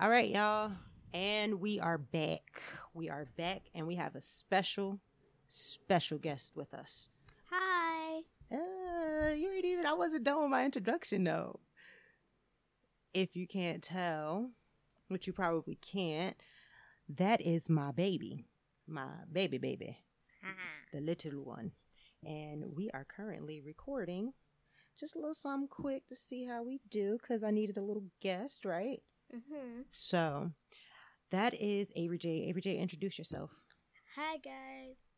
All right, y'all. And we are back. We are back, and we have a special, special guest with us. Hi. Uh, you ain't even, I wasn't done with my introduction, though. If you can't tell, which you probably can't, that is my baby. My baby, baby. The little one. And we are currently recording just a little something quick to see how we do because I needed a little guest, right? Mm-hmm. So that is Avery J. Avery J, introduce yourself. Hi guys.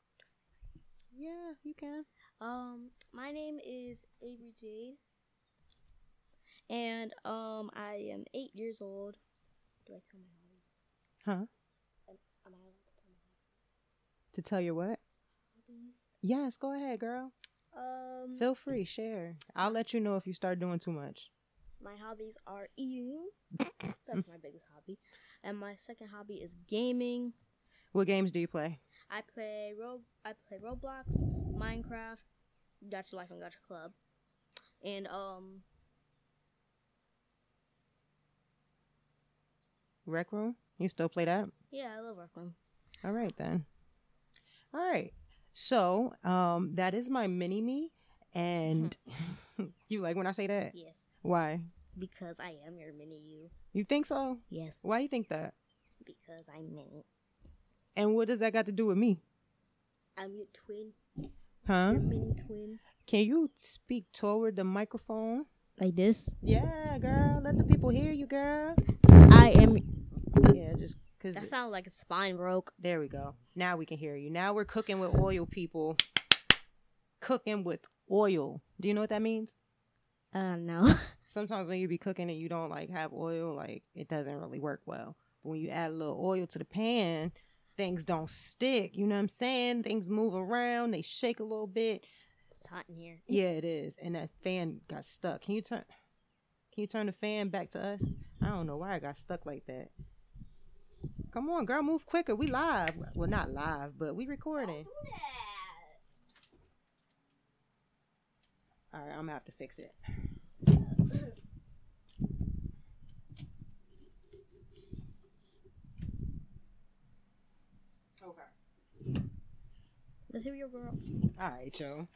Yeah, you can. Um, my name is Avery Jade, and um, I am eight years old. Do I tell my hobbies? Huh? Am, am I allowed to tell my To tell you what? hobbies? Yes, go ahead, girl. Um, Feel free, share. I'll let you know if you start doing too much. My hobbies are eating. That's my biggest hobby, and my second hobby is gaming. What games do you play? I play Ro- I play Roblox, Minecraft, Gacha Life and Gacha Club, and um, Rec Room? You still play that? yeah, I love Rockland. All right then. All right. So, um, that is my mini me, and you like when I say that? Yes, Why? because I am your mini you. You think so? Yes, Why you think that? because I'm mini. And what does that got to do with me? I'm your twin, Huh? your mini twin. Can you speak toward the microphone? Like this. Yeah, girl. Let the people hear you, girl. I am. Uh, yeah, just cause That sounds like a spine broke. there we go. Now we can hear you. Now we're cooking with oil, people. Cooking with oil. Do you know what that means? Uh, no. Sometimes when you be cooking and you don't like have oil, like it doesn't really work well. But when you add a little oil to the pan, things don't stick. You know what I'm saying? Things move around, they shake a little bit. it's hot in here. Yeah, it is. And that fan got stuck. Can you turn Can you turn the fan back to us? I don't know why I got stuck like that. Come on, girl, move quicker. We live. Well, not live, but we recording. All right, I'm gonna have to fix it. Okay. Let's hear your girl. All right, Joe.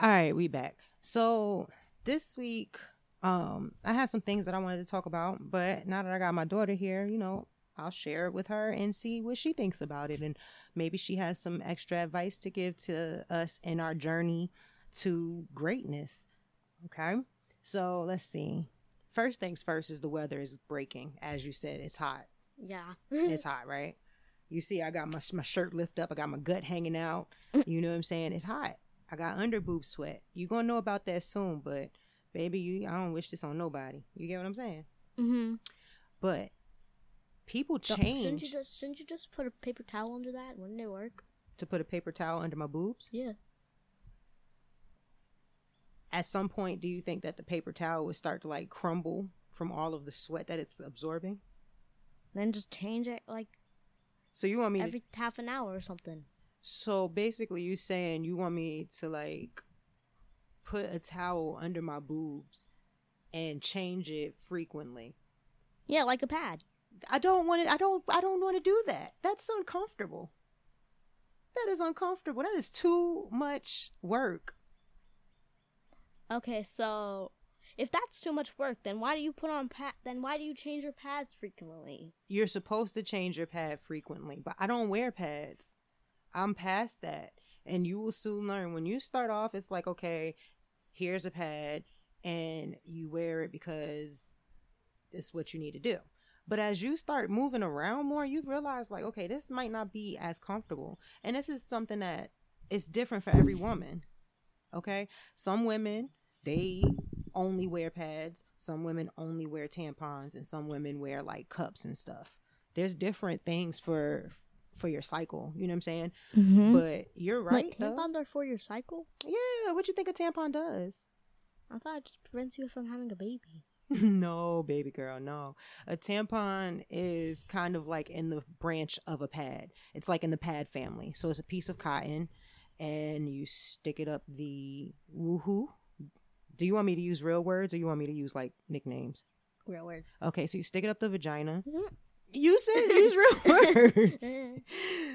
All right, we back. So this week, um, I had some things that I wanted to talk about, but now that I got my daughter here, you know, I'll share it with her and see what she thinks about it, and maybe she has some extra advice to give to us in our journey to greatness. Okay, so let's see. First things first is the weather is breaking, as you said. It's hot Yeah. it's hot, right? You see, I got my my shirt lift up. I got my gut hanging out. You know what I'm saying? It's hot. I got under boob sweat. You gonna know about that soon, but baby, you I don't wish this on nobody. You get what I'm saying? mm-hmm. But people Shouldn't change you just shouldn't you just put a paper towel under that? Wouldn't it work? to put a paper towel under my boobs. Yeah. At some point, do you think that the paper towel would start to like crumble from all of the sweat that it's absorbing? Then just change it like So you want me to every half an hour or something. So basically, you saying you want me to like put a towel under my boobs and change it frequently. Yeah, like a pad. I don't want to. I don't. I don't want to do that. That's uncomfortable. That is uncomfortable. That is too much work. Okay, so if that's too much work, then why do you put on pad? Then why do you change your pads frequently? You're supposed to change your pad frequently, but I don't wear pads. I'm past that. And you will soon learn. When you start off, it's like, okay, here's a pad, and you wear it because it's what you need to do. But as you start moving around more, you realize, like, okay, this might not be as comfortable. And this is something that is different for every woman. Okay? Some women, they only wear pads. Some women only wear tampons, and some women wear like cups and stuff. There's different things for for your cycle. You know what I'm saying? Mm-hmm. But you're right. Though. tampons are for your cycle? Yeah. What do you think a tampon does? I thought it just prevents you from having a baby. no, baby girl, no. A tampon is kind of like in the branch of a pad. It's like in the pad family. So it's a piece of cotton and you stick it up the woohoo. Do you want me to use real words or you want me to use like nicknames? Real words. Okay, so you stick it up the vagina. Mhm. You said use real words.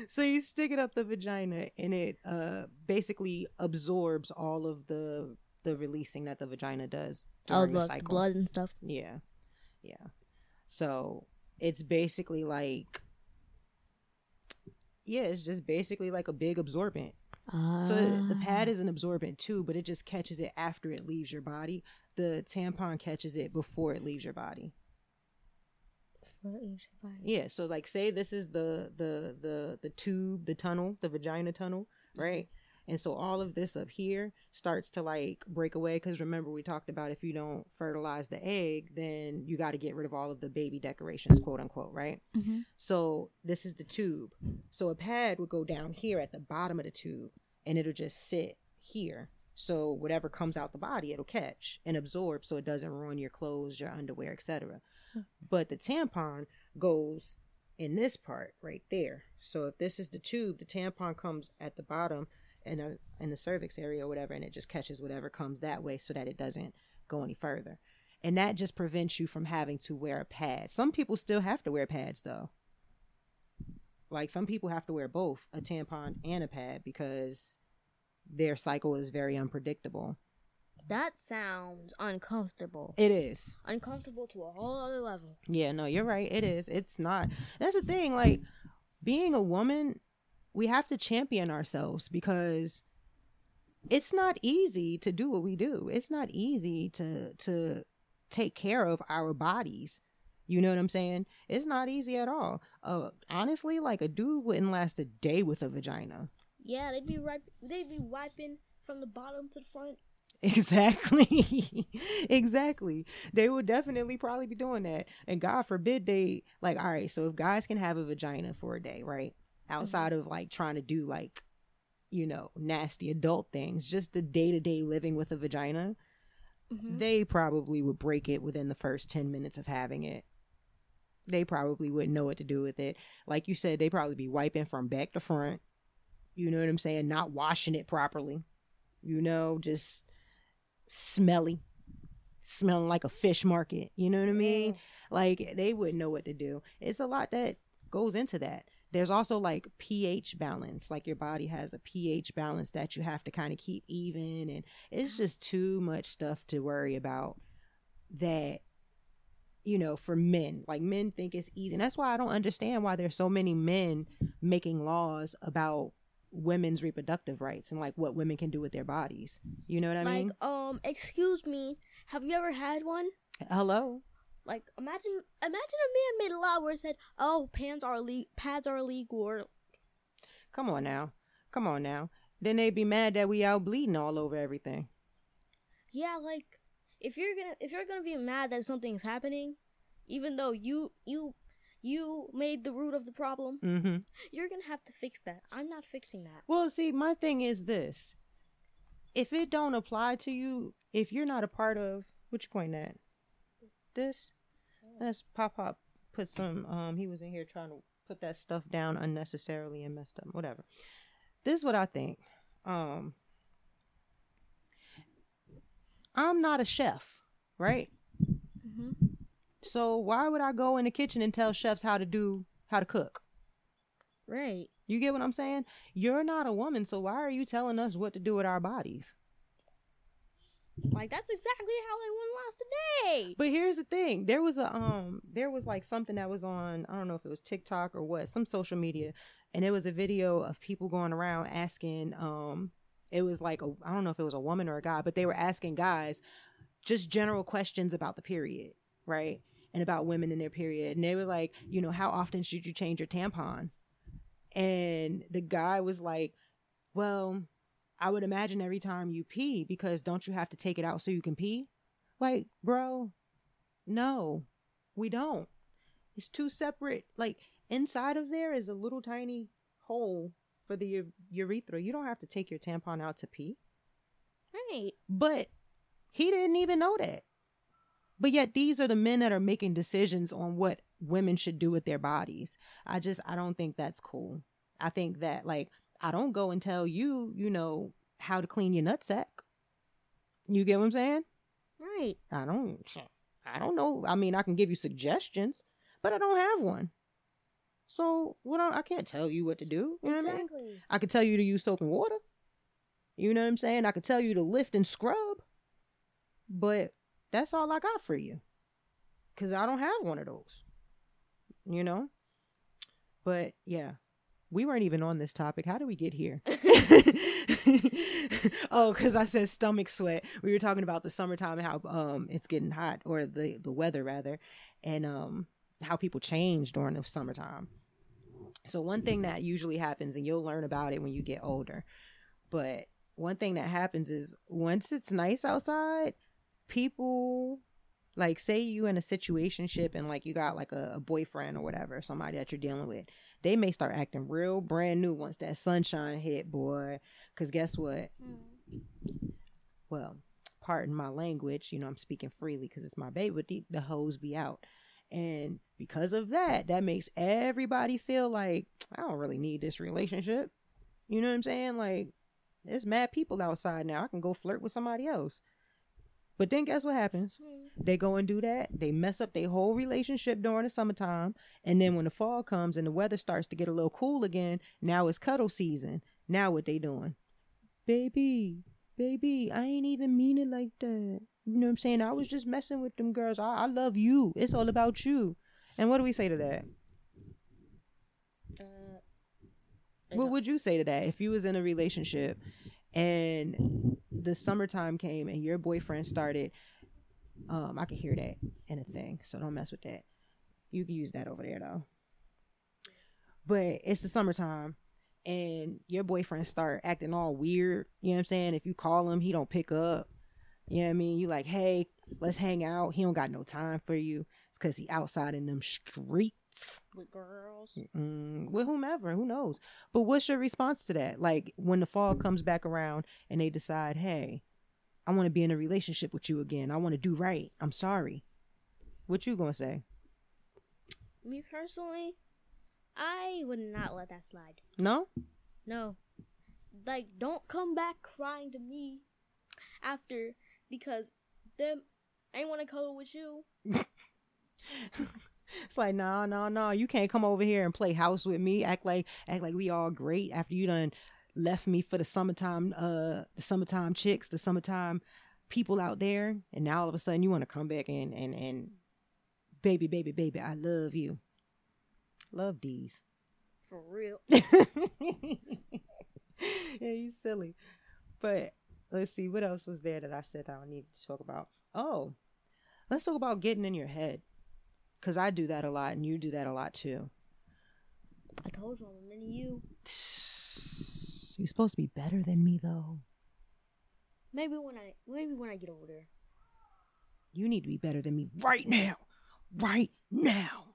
so you stick it up the vagina and it uh basically absorbs all of the the releasing that the vagina does Oh, during the cycle. blood and stuff. Yeah. Yeah. So it's basically like yeah, it's just basically like a big absorbent. So the pad Ah. is an absorbent too, but it just catches it after it leaves your body. The tampon catches it before it leaves your body. Yeah, so like say this is the the the the tube, the tunnel, the vagina tunnel, right? And so all of this up here starts to like break away because remember we talked about if you don't fertilize the egg, then you got to get rid of all of the baby decorations, quote unquote, right? Mhm. So this is the tube. So a pad would go down here at the bottom of the tube and it'll just sit here. So whatever comes out the body, it'll catch and absorb so it doesn't ruin your clothes, your underwear, etc. But the tampon goes in this part right there. So if this is the tube, the tampon comes at the bottom and uh, in the cervix area or whatever, and it just catches whatever comes that way so that it doesn't go any further. And that just prevents you from having to wear a pad. Some people still have to wear pads though. Like some people have to wear both a tampon and a pad because their cycle is very unpredictable. That sounds uncomfortable. It is. Uncomfortable to a whole other level. Yeah, no, you're right. It is. It's not. That's the thing. Like being a woman, we have to champion ourselves because it's not easy to do what we do. It's not easy to to take care of our bodies. You know what I'm saying? It's not easy at all. Uh, honestly, like a dude wouldn't last a day with a vagina. Yeah, they'd be right. They'd be wiping from the bottom to the front. Exactly. exactly. They would definitely probably be doing that. And God forbid they like all right, so if guys can have a vagina for a day, right? Outside of like trying to do like you know, nasty adult things, just the day-to-day living with a vagina, Mhm. they probably would break it within the first 10 minutes of having it. They probably wouldn't know what to do with it. Like you said, they probably be wiping from back to front. You know what I'm saying? Not washing it properly. You know, just smelly. Smelling like a fish market. You know what I mean? Like they wouldn't know what to do. It's a lot that goes into that. There's also like pH balance. Like your body has a pH balance that you have to kind of keep even and it's just too much stuff to worry about that you know for men like men think it's easy and that's why i don't understand why there's so many men making laws about women's reproductive rights and like what women can do with their bodies you know what i like, mean Like, um, excuse me, have you ever had one? hello Like, imagine, imagine a man made a law where it said, "Oh, pants are ille- pads are illegal," or come on now come on now then they'd be mad that we out bleeding all over everything yeah, like if you're gonna if you're gonna be mad that something's happening, even though you you you made the root of the problem, mm-hmm you're gonna have to fix that. I'm not fixing that. Well, see, my thing is this: if it don't apply to you, if you're not a part of, what you pointing at? This? That's Pop Pop put some. Um, he was in here trying to put that stuff down unnecessarily and messed up. Whatever. This is what I think. Um, I'm not a chef, right? hmm So why would I go in the kitchen and tell chefs how to do how to cook? Right. You get what I'm saying? You're not a woman, so why are you telling us what to do with our bodies? Like that's exactly how they won last today. But here's the thing. There was a um there was like something that was on I don't know if it was TikTok or what, some social media, and it was a video of people going around asking um it was like a I don't know if it was a woman or a guy, but they were asking guys just general questions about the period, right? And about women in their period. And they were like, you know, how often should you change your tampon? And the guy was like, well, I would imagine every time you pee because don't you have to take it out so you can pee? Like, bro, no, we don't. It's two separate, like, inside of there is a little tiny hole for the u- urethra. You don't have to take your tampon out to pee. Right. But he didn't even know that. But yet these are the men that are making decisions on what women should do with their bodies. I just I don't think that's cool. I think that like I don't go and tell you, you know, how to clean your nutsack. You get what I'm saying? Right. I don't I don't know. I mean, I can give you suggestions, but I don't have one. So what? I, I can't tell you what to do. You know what I mean? exactly. I could tell you to use soap and water. You know what I'm saying? I could tell you to lift and scrub. But that's all I got for you. Cause I don't have one of those. You know? But yeah. We weren't even on this topic. How do we get here? oh, because I said stomach sweat. We were talking about the summertime and how um it's getting hot, or the the weather rather, and um how people change during the summertime. So one thing that usually happens, and you'll learn about it when you get older, but one thing that happens is once it's nice outside, people like say you in a situation ship and like you got like a, a boyfriend or whatever, somebody that you're dealing with, they may start acting real brand new once that sunshine hit, boy. Cause guess what? Well, pardon my language, you know, I'm speaking freely because it's my baby, but the, the hoes be out. And because of that, that makes everybody feel like I don't really need this relationship. You know what I'm saying? Like, there's mad people outside now. I can go flirt with somebody else. But then guess what happens? They go and do that. They mess up their whole relationship during the summertime. And then when the fall comes and the weather starts to get a little cool again, now it's cuddle season. Now what they doing? Baby, baby, I ain't even mean it like that. You know what I'm saying? I was just messing with them girls. I, I love you. It's all about you. And what do we say to that? Uh, What would you say to that if you was in a relationship and the summertime came and your boyfriend started um I can hear that in a thing, so don't mess with that. You can use that over there though. But it's the summertime and your boyfriend start acting all weird, you know what I'm saying? If you call him, he don't pick up. You know what I mean? You like, "Hey, let's hang out." He don't got no time for you. It's cuz he outside in them streets with girls. mm, with whomever, who knows? But what's your response to that? Like when the fall comes back around and they decide, hey, I want to be in a relationship with you again. I want to do right. I'm sorry. What you gonna say? Me personally, I would not let that slide. No? No. Like, don't come back crying to me after because them I want to cuddle with you. It's like, no, no, no, You can't come over here and play house with me. Act like, act like we all great after you done left me for the summertime, uh, the summertime chicks, the summertime people out there, and now all of a sudden you want to come back and and and, baby, baby, baby, I love you. Love these. For real. yeah, you silly. But let's see, what else was there that I said I needed to talk about? Oh, let's talk about getting in your head. Cause I do that a lot, and you do that a lot too. I told you I'm mini you. You're supposed to be better than me, though. Maybe when I maybe when I get older. You need to be better than me right now, right now.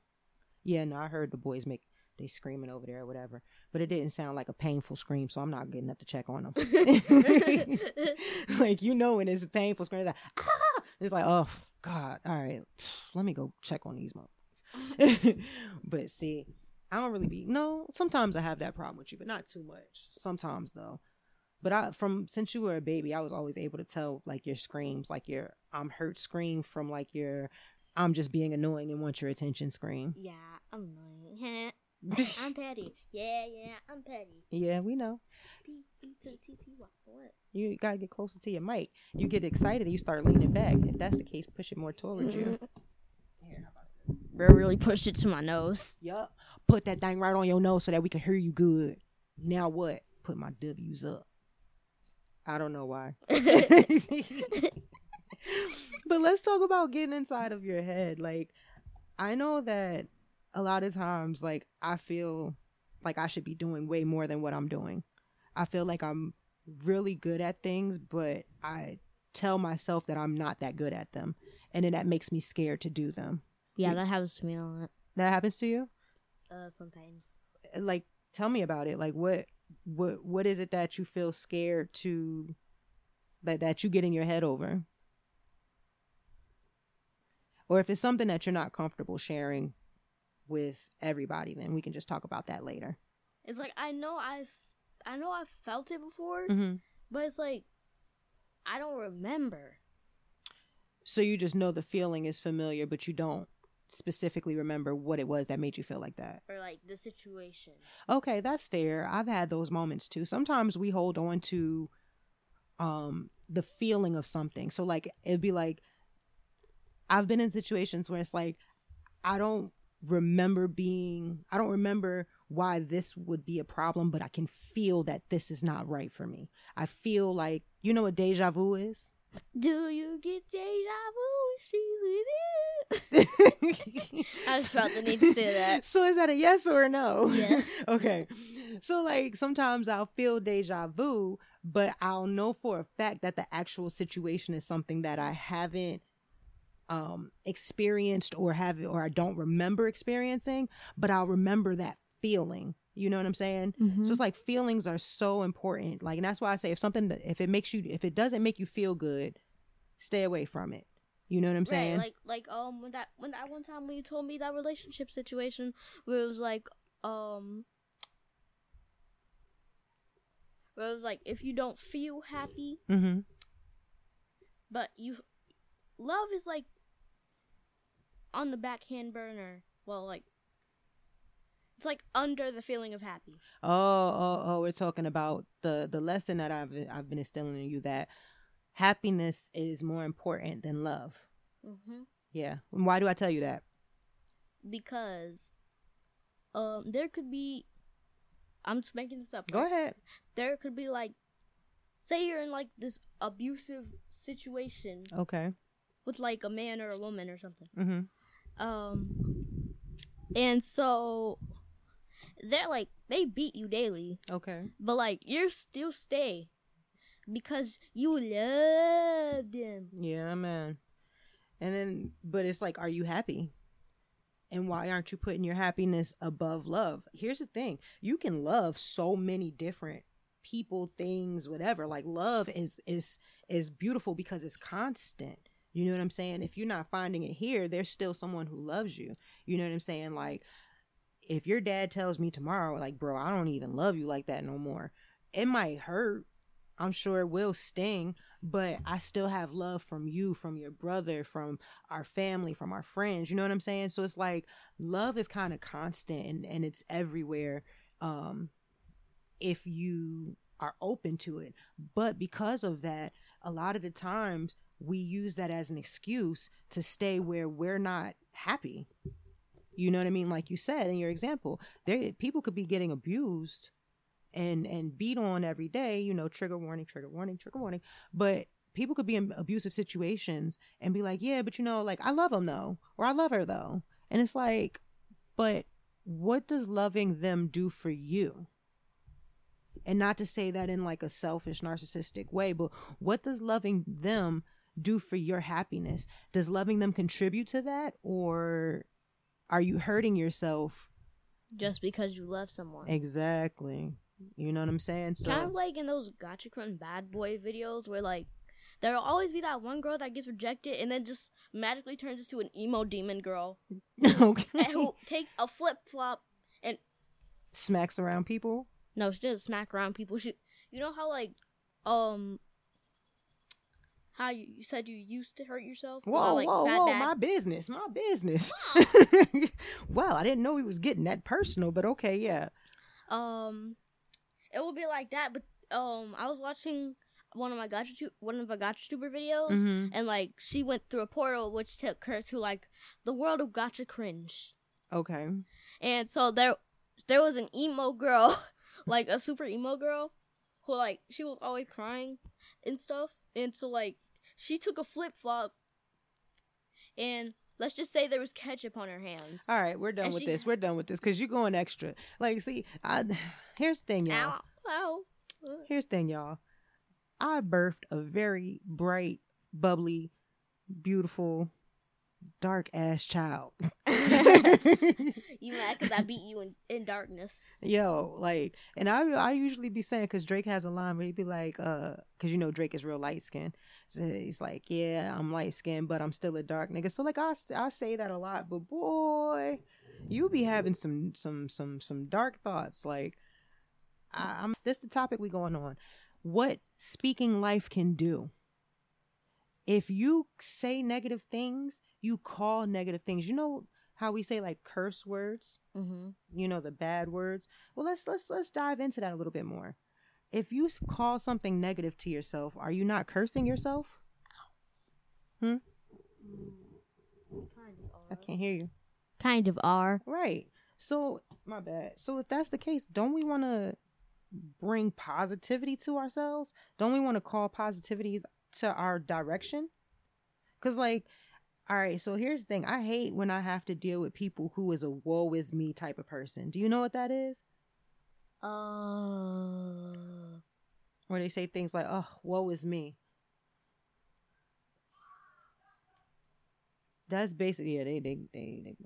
Yeah, no, I heard the boys make they screaming over there or whatever, but it didn't sound like a painful scream, so I'm not getting up to check on them. like you know when it's a painful scream, it's like ah, it's like oh god, all right, let me go check on these motherfuckers. but see, I don't really be no. Sometimes I have that problem with you, but not too much. Sometimes though. But I from since you were a baby, I was always able to tell like your screams, like your I'm hurt scream from like your I'm just being annoying and want your attention scream. yeah, annoying. I'm petty. Yeah, yeah, I'm petty. yeah, we know. P E T T T Y. What? You gotta get closer to your mic. You get excited and you start leaning back. If that's the case, push it more towards you. Here? Bro really pushed it to my nose. Yup. Put that thing right on your nose so that we can hear you good. Now what? Put my W's up. I don't know why. but let's talk about getting inside of your head. Like, I know that a lot of times, like, I feel like I should be doing way more than what I'm doing. I feel like I'm really good at things, but I tell myself that I'm not that good at them. And then that makes me scared to do them. Yeah, that happens to me a lot. That happens to you? Uh, sometimes. like tell me about it like what what what is it that you feel scared to that that you get in your head over or if it's something that you're not comfortable sharing with everybody then we can just talk about that later It's like I know I've I know I've felt it before, mm-hmm. but it's like I don't remember. So you just know the feeling is familiar, but you don't specifically remember what it was that made you feel like that. or like the situation. Okay, that's fair. I've had those moments too. Sometimes we hold on to um the feeling of something. So like it'd be like I've been in situations where it's like I don't remember being I don't remember why this would be a problem, but I can feel that this is not right for me. I feel like you know what deja vu is? Do you get deja vu? She's with you. I just felt the need to say that. So is that a yes or a no? Yeah. okay. So like sometimes I'll feel deja vu, but I'll know for a fact that the actual situation is something that I haven't um experienced or have or I don't remember experiencing, but I'll remember that feeling. You know what I'm saying? So it's like feelings are so important. Like and that's why I say if something if it makes you if it doesn't make you feel good, stay away from it. You know what I'm saying? Right, like like um when that when that one time when you told me that relationship situation where it was like um where it was like if you don't feel happy mm-hmm. but you love is like on the backhand burner well like it's like under the feeling of happy Oh, oh, oh, we're talking about the the lesson that I've I've been instilling in you that happiness is more important than love. mm-hmm. Yeah. Why do I tell you that? because um there could be i'm just making this up Go right? ahead. there could be like say you're in like this abusive situation Okay. with like a man or a woman or something Mm-hmm. Um and so they're like they beat you daily Okay. but like you still stay because you love them Yeah, man. And then, but it's like, are you happy? And why aren't you putting your happiness above love? Here's the thing: you can love so many different people, things, whatever. Like love is is is beautiful because it's constant. You know what I'm saying? If you're not finding it here, there's still someone who loves you. You know what I'm saying? Like, if your dad tells me tomorrow, like, bro, I don't even love you like that no more, it might hurt. I'm sure it will sting, but I still have love from you, from your brother, from our family, from our friends. You know what I'm saying? So it's like love is kind of constant and, and it's everywhere. Um, if you are open to it. But because of that, a lot of the times we use that as an excuse to stay where we're not happy. You know what I mean? Like you said in your example, there people could be getting abused and and beat on every day, you know, trigger warning, trigger warning, trigger warning. But people could be in abusive situations and be like, "Yeah, but you know, like I love him though, or I love her though." And it's like, but what does loving them do for you? And not to say that in like a selfish, narcissistic way, but what does loving them do for your happiness? Does loving them contribute to that, or are you hurting yourself? just because you love someone. Exactly. You know what I'm saying? So kind of like in those Gacha crun bad boy videos where like there'll always be that one girl that gets rejected and then just magically turns into an emo demon girl okay. who takes a flip flop and smacks around people. no, she doesn't smack around people. She, you know how like, um, how you, you said you used to hurt yourself. Whoa, like, whoa, bad, whoa! bad? My business, my business. well, I didn't know he was getting that personal, but okay, yeah. um, it will be like that. But um, I was watching one of my Gacha tu- one of my Gacha tuber videos. Mhm. and like she went through a portal which took her to like the world of Gacha cringe Okay. and so there there was an emo girl like a super emo girl who like she was always crying and stuff and so like she took a flip-flop and let's just say there was ketchup on her hands All right, we're done And with she- this. We're done with this because you're going extra. Like, see, I, here's the thing, y'all. ow ow Here's the thing, y'all. I birthed a very bright, bubbly, beautiful, dark ass child. you mad because i beat you in, in darkness Yo, like, and I I usually be saying because Drake has a line where he'd be like, uh, because you know Drake is real light skinned. So he's like, yeah, I'm light skinned, but I'm still a dark nigga. So like, I, I say that a lot, but boy, you be having some some some some dark thoughts. Like, I, I'm this the topic we going on. What speaking life can do. if you say negative things, you call negative things. You know how we say like curse words, Mm-hmm. you know, the bad words. Well, let's let's let's dive into that a little bit more. If you call something negative to yourself, are you not cursing yourself? Hmm? I can't hear you. Kind of are. Right. So, my bad. So, if that's the case, don't we want to bring positivity to ourselves? Don't we want to call positivities to our direction? Because, like, all right, so here's the thing I hate when I have to deal with people who is a woe is me type of person. Do you know what that is? Uh. Where they say things like, oh, woe is me. That's basically, yeah, they, they, they, they,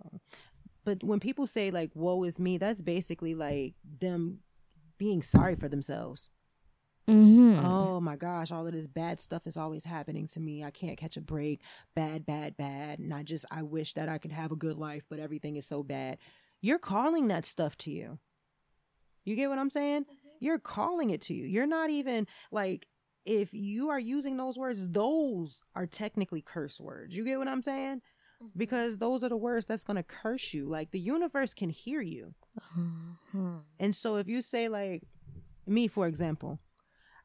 but when people say like, woe is me, that's basically like them being sorry for themselves. Mm-hmm. Oh my gosh, all of this bad stuff is always happening to me. I can't catch a break. Bad, bad, bad. And I just, I wish that I could have a good life, but everything is so bad. You're calling that stuff to you. You get what I'm saying? Mm-hmm. You're calling it to you. You're not even like, if you are using those words, those are technically curse words. You get what I'm saying? Mm-hmm. Because those are the words that's going to curse you. Like the universe can hear you. Mm-hmm. And so if you say like me, for example,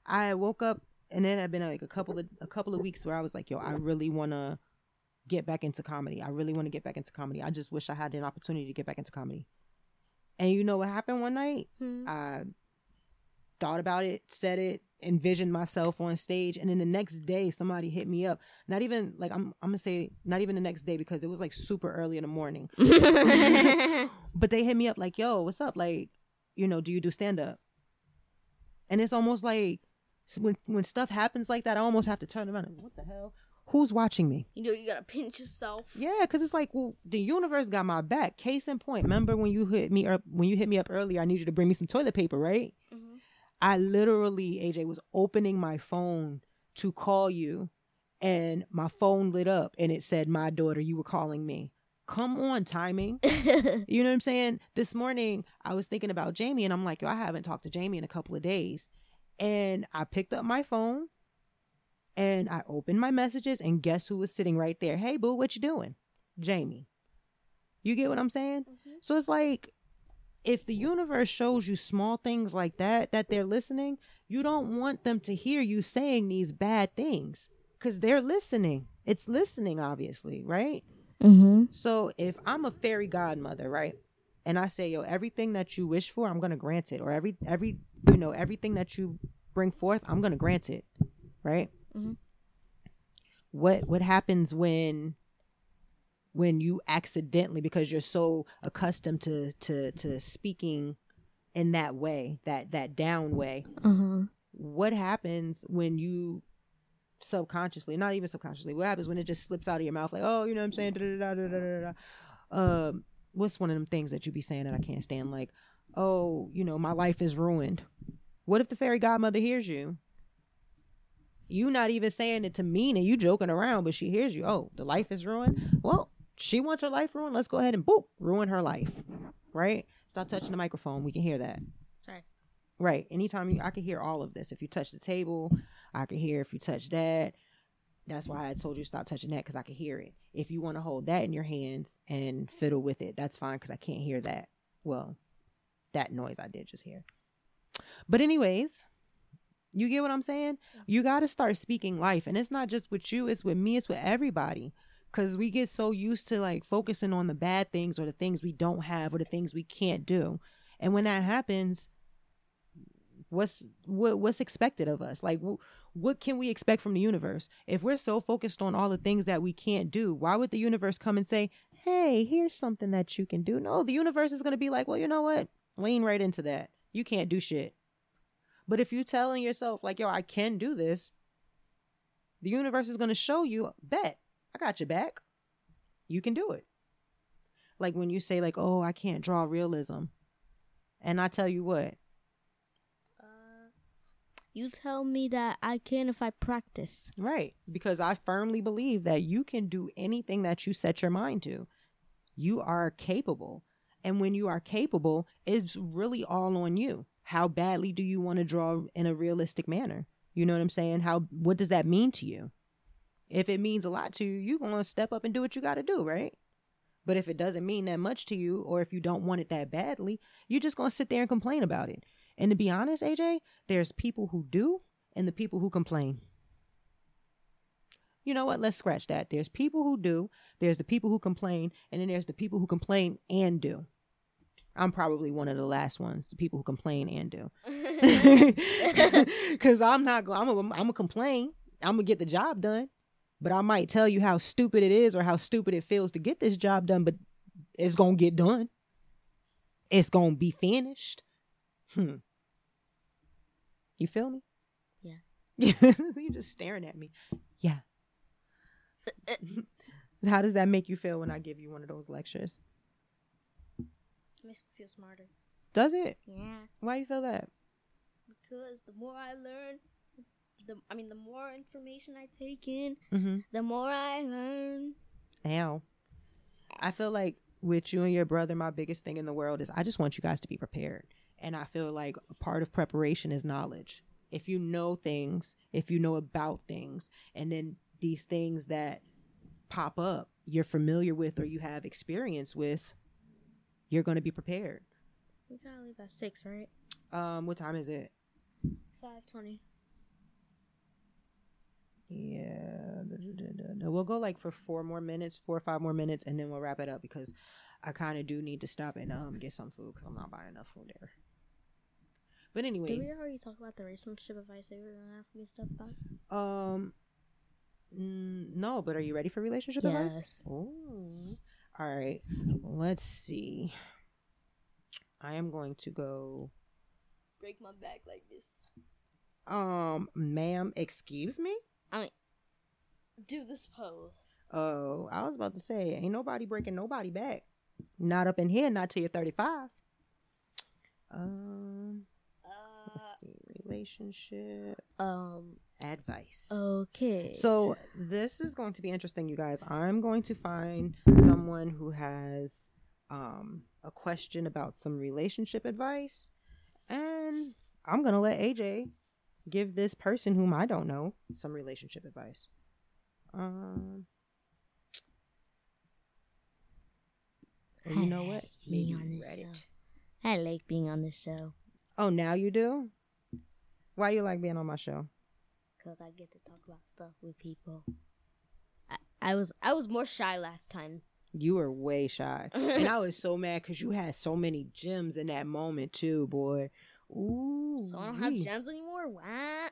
I woke up and then I've been like a couple of a couple of weeks where I was like, yo, I really wanna get back into comedy. I really want to get back into comedy. I just wish I had an opportunity to get back into comedy. And you know what happened one night? Hmm. I thought about it, said it, envisioned myself on stage, and then the next day somebody hit me up. Not even like I'm I'm gonna say not even the next day because it was like super early in the morning. but they hit me up like, "Yo, what's up? Like, you know, do you do stand up?" And it's almost like when when stuff happens like that, I almost have to turn around and what the hell? Who's watching me? you know, you gotta pinch yourself. Yeah, because it's like, well, the universe got my back. Case in point, remember when you hit me up when you hit me up earlier? I need you to bring me some toilet paper, right? Mhm. I literally, AJ, was opening my phone to call you, and my phone lit up, and it said, "My daughter, you were calling me." Come on, timing. You know what I'm saying? This morning I was thinking about Jamie and I'm like, yo, I haven't talked to Jamie in a couple of days. And I picked up my phone and I opened my messages and guess who was sitting right there? Hey boo, what you doing? Jamie. You get what I'm saying? So it's like if the universe shows you small things like that that they're listening, you don't want them to hear you saying these bad things cuz they're listening. It's listening obviously, right? mm-hmm. So if I'm a fairy godmother, right? And I say, yo, everything that you wish for, I'm gonna grant it. Or every every you know, everything that you bring forth, I'm gonna grant it. Right? Mhm. What what happens when when you accidentally because you're so accustomed to to to speaking in that way, that that down way, Uh-huh. what happens when you subconsciously, not even subconsciously, what happens when it just slips out of your mouth like, oh, you know what I'm saying? Da, da, da, da, da. Um, what's one of them things that you be saying that I can't stand? Like, oh, you know, my life is ruined. What if the fairy godmother hears you? You not even saying it to mean and you joking around, but she hears you. Oh, the life is ruined. Well, she wants her life ruined. Let's go ahead and boop, ruin her life. Right? Stop touching the microphone. We can hear that. Sorry. Right. Anytime you, I can hear all of this. If you touch the table, I can hear if you touch that. That's why I told you stop touching that because I can hear it. If you want to hold that in your hands and fiddle with it, that's fine because I can't hear that. Well, that noise I did just hear. But anyways, you get what I'm saying? You got to start speaking life, and it's not just with you; it's with me. It's with everybody. Because we get so used to like focusing on the bad things or the things we don't have or the things we can't do, and when that happens, what's what what's expected of us? Like wh- what can we expect from the universe? If we're so focused on all the things that we can't do why would the universe come and say hey here's something that you can do? No the universe is going to be like well you know what? Lean right into that. You can't do shit but if you're telling yourself like yo i can do this the universe is going to show you bet i got your back you can do it like when you say like oh i can't draw realism and i tell you what uh, You tell me that I can if I practice. Right. Because I firmly believe that you can do anything that you set your mind to. You are capable. And when you are capable, it's really all on you. How badly do you want to draw in a realistic manner? You know what I'm saying? How what does that mean to you? If it means a lot to you, you're going to step up and do what you got to do, right? But if it doesn't mean that much to you, or if you don't want it that badly, you're just going to sit there and complain about it. And to be honest, AJ, there's people who do and the people who complain. You know what? Let's scratch that. There's people who do, there's the people who complain, and then there's the people who complain and do. I'm probably one of the last ones, the people who complain and do. Cuz I'm not going I'm a, I'm a complain. I'm going to get the job done. But I might tell you how stupid it is or how stupid it feels to get this job done, but it's going to get done. It's going to be finished. Hmm. You feel me? Yeah. You're just staring at me. Yeah. How does that make you feel when I give you one of those lectures? Makes me feel smarter. Does it? Yeah. Why you feel that? Because the more I learn, the I mean, the more information I take in, Mm-hmm. the more I learn. Ow. I feel like with you and your brother, my biggest thing in the world is I just want you guys to be prepared. And I feel like a part of preparation is knowledge. If you know things, if you know about things, and then these things that pop up you're familiar with or you have experience with, you're going to be prepared. We gotta leave at six, right? Um, what time is it? Five twenty. Yeah, we'll go like for four more minutes, four or five more minutes, and then we'll wrap it up because I kind of do need to stop and um get some food because I'm not buying enough food there. But Did anyways, we already talk about the relationship advice they were gonna ask me stuff about? um, no, but are you ready for relationship advice? Yes. All right, let's see. I am going to go. Break my back like this. Um, ma'am, excuse me. I mean, do this pose. Oh, I was about to say, ain't nobody breaking nobody back. Not up in here, not till you're 35. Um, Uh, let's see, relationship um. Advice. Okay. So this is going to be interesting, you guys. I'm going to find someone who has um a question about some relationship advice, and I'm gonna let AJ give this person whom I don't know some relationship advice. Um. Or you know what? Maybe Being you read show. it. I like being on the show Oh, now you do. Why you like being on my show? Because I get to talk about stuff with people. I, I was I was more shy last time. You were way shy. and I was so mad because you had so many gems in that moment too, boy. Ooh. So I don't have gems anymore. What?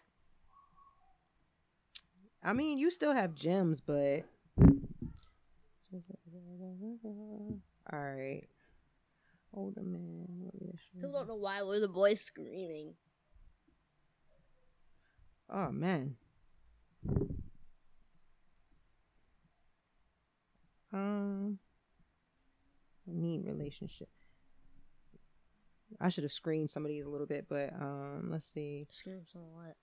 I mean, you still have gems, but all right. Older man. Still don't know why were the boys screaming. Oh man. Um. Need relationship. I should have screened some of these a little bit, but um, let's see. Scream so what?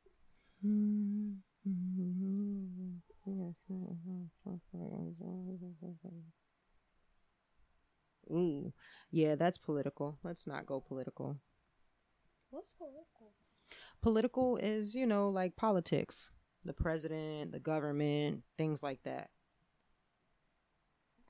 Ooh, yeah, that's political. Let's not go political. What's political? Political is, you know, like politics, the president, the government, things like that.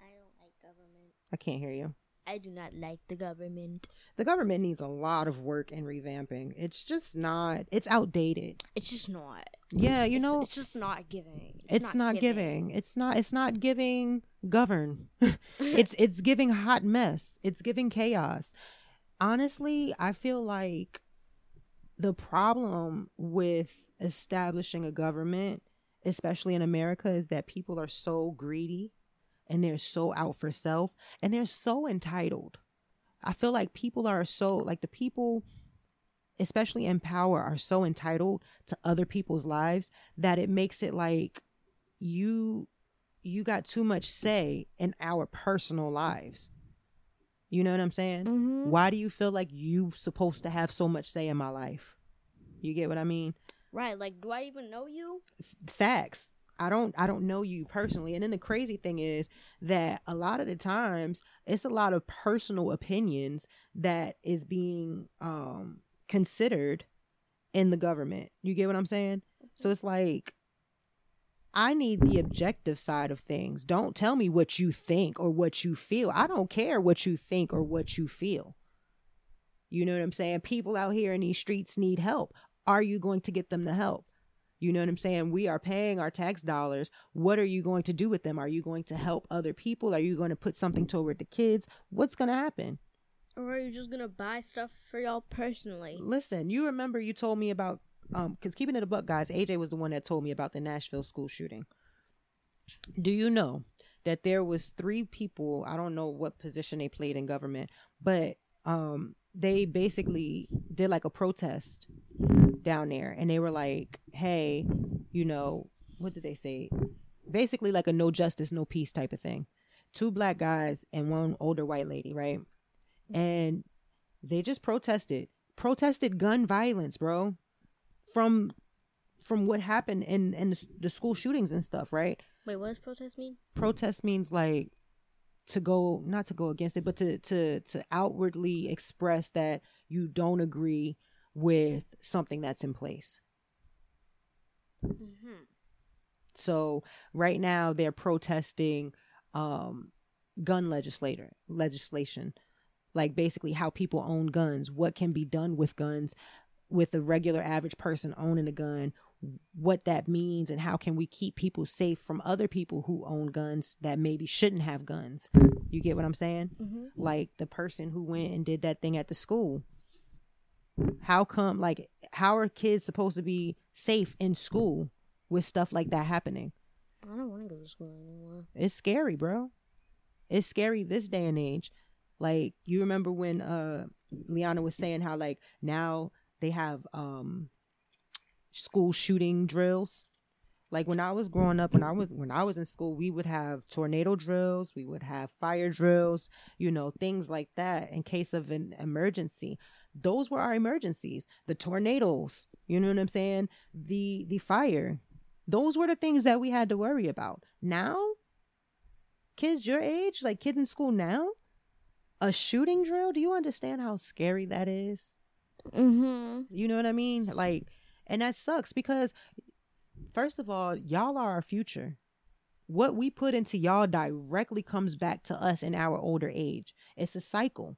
I don't like government. I can't hear you. I do not like the government. The government needs a lot of work and revamping. It's just not, it's outdated. It's just not. Yeah, you It's- know, it's just not giving. it's, not, giving. It's not it's not giving govern. it's it's giving hot mess. It's giving chaos. Honestly, I feel like the problem with establishing a government, especially in America, is that people are so greedy and they're so out for self and they're so entitled. I feel like people are so like the people especially in power are so entitled to other people's lives that it makes it like you you got too much say in our personal lives. You know what I'm saying? Mm-hmm. Why do you feel like you supposed to have so much say in my life? You get what I mean? Right. Like, do I even know you? F- facts. I don't I don't know you personally. And then the crazy thing is that a lot of the times it's a lot of personal opinions that is being um considered in the government. You get what I'm saying? So it's like I need the objective side of things. Don't tell me what you think or what you feel. I don't care what you think or what you feel. You know what I'm saying? People out here in these streets need help. Are you going to get them the help? You know what I'm saying? We are paying our tax dollars. What are you going to do with them? Are you going to help other people? Are you going to put something toward the kids? What's going to happen? Or are you just gonna buy stuff for y'all personally? Listen, you remember you told me about um because keeping it a buck, guys. AJ was the one that told me about the Nashville school shooting. Do you know that there was three people? I don't know what position they played in government, but um they basically did like a protest down there and they were like hey you know what did they say basically like a no justice no peace type of thing two black guys and one older white lady right and they just protested protested gun violence bro from from what happened in in the, the school shootings and stuff right Wait, what does protest mean? protest means like to go not to go against it but to to to outwardly express that you don't agree with something that's in place Mm-hmm. so right now they're protesting um gun legislator legislation like basically how people own guns what can be done with guns with a regular average person owning a gun what that means and how can we keep people safe from other people who own guns that maybe shouldn't have guns. You get what i'm saying? Mm-hmm. like the person who went and did that thing at the school. How come like how are kids supposed to be safe in school with stuff like that happening? I don't want to go to school anymore. it's scary bro. It's scary this day and age. Like you remember when uh liana was saying how like now they have um school shooting drills. Like when i was growing up when i was when i was in school we would have tornado drills we would have fire drills you know things like that in case of an emergency. Those were our emergencies. The tornadoes you know what i'm saying? The the fire. Those were the things that we had to worry about. Now kids your age like kids in school now a shooting drill do you understand how scary that is Mm-hmm. you know what I mean? Like, and that sucks because, first of all, y'all are our future. What we put into y'all directly comes back to us in our older age. It's a cycle.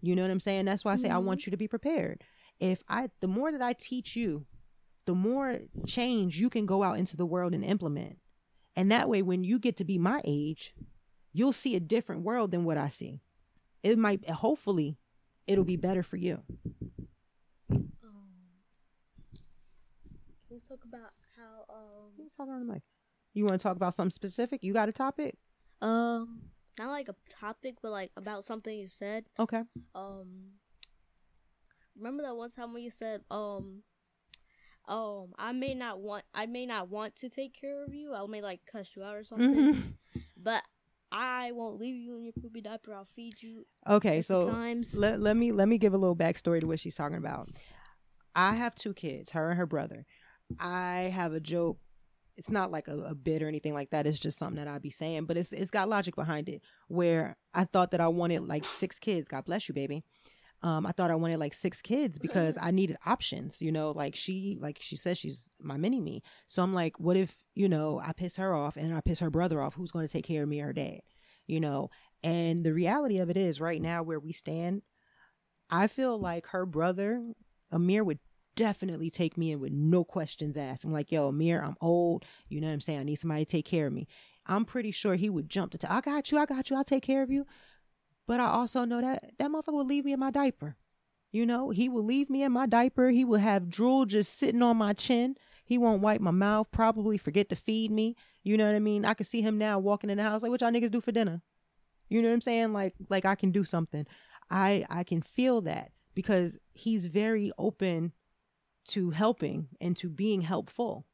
You know what I'm saying? That's why I say I Mhm. want you to be prepared. If I, the more that I teach you, the more change you can go out into the world and implement. And that way, when you get to be my age, you'll see a different world than what I see. It might, hopefully, it'll be better for you. Um, we talk about how um Who's talking on the mic? You want to talk about something specific? You got a topic? um not like a topic, but like about something you said. Okay. Um, remember that one time when you said um. Um, I may not want. I may not want to take care of you. I may like cuss you out or something. Mhm. But I won't leave you in your poopy diaper. I'll feed you. Okay, so times. let, let me let me give a little backstory to what she's talking about. I have two kids, her and her brother. I have a joke. It's not like a, a bit or anything like that. It's just something that I'd be saying, but it's it's got logic behind it. Where I thought that I wanted like six kids. God bless you, baby. Um, I thought I wanted like six kids because I needed options. You know, like she like she says she's my mini me. So I'm like, what if you know I piss her off and I piss her brother off? Who's going to take care of me or her dad? You know, and the reality of it is, right now where we stand, I feel like her brother, Amir, would definitely take me in with no questions asked. I'm like, yo, Amir, I'm old. You know what I'm saying? I need somebody to take care of me. I'm pretty sure he would jump to, t- I got you, I got you, I'll take care of you. But I also know that that motherfucker will leave me in my diaper. You know, he will leave me in my diaper. He will have drool just sitting on my chin. He won't wipe my mouth, probably forget to feed me. You know what I mean? I can see him now walking in the house like, what y'all niggas do for dinner? You know what I'm saying? Like like I can do something. I I can feel that because he's very open to helping and to being helpful.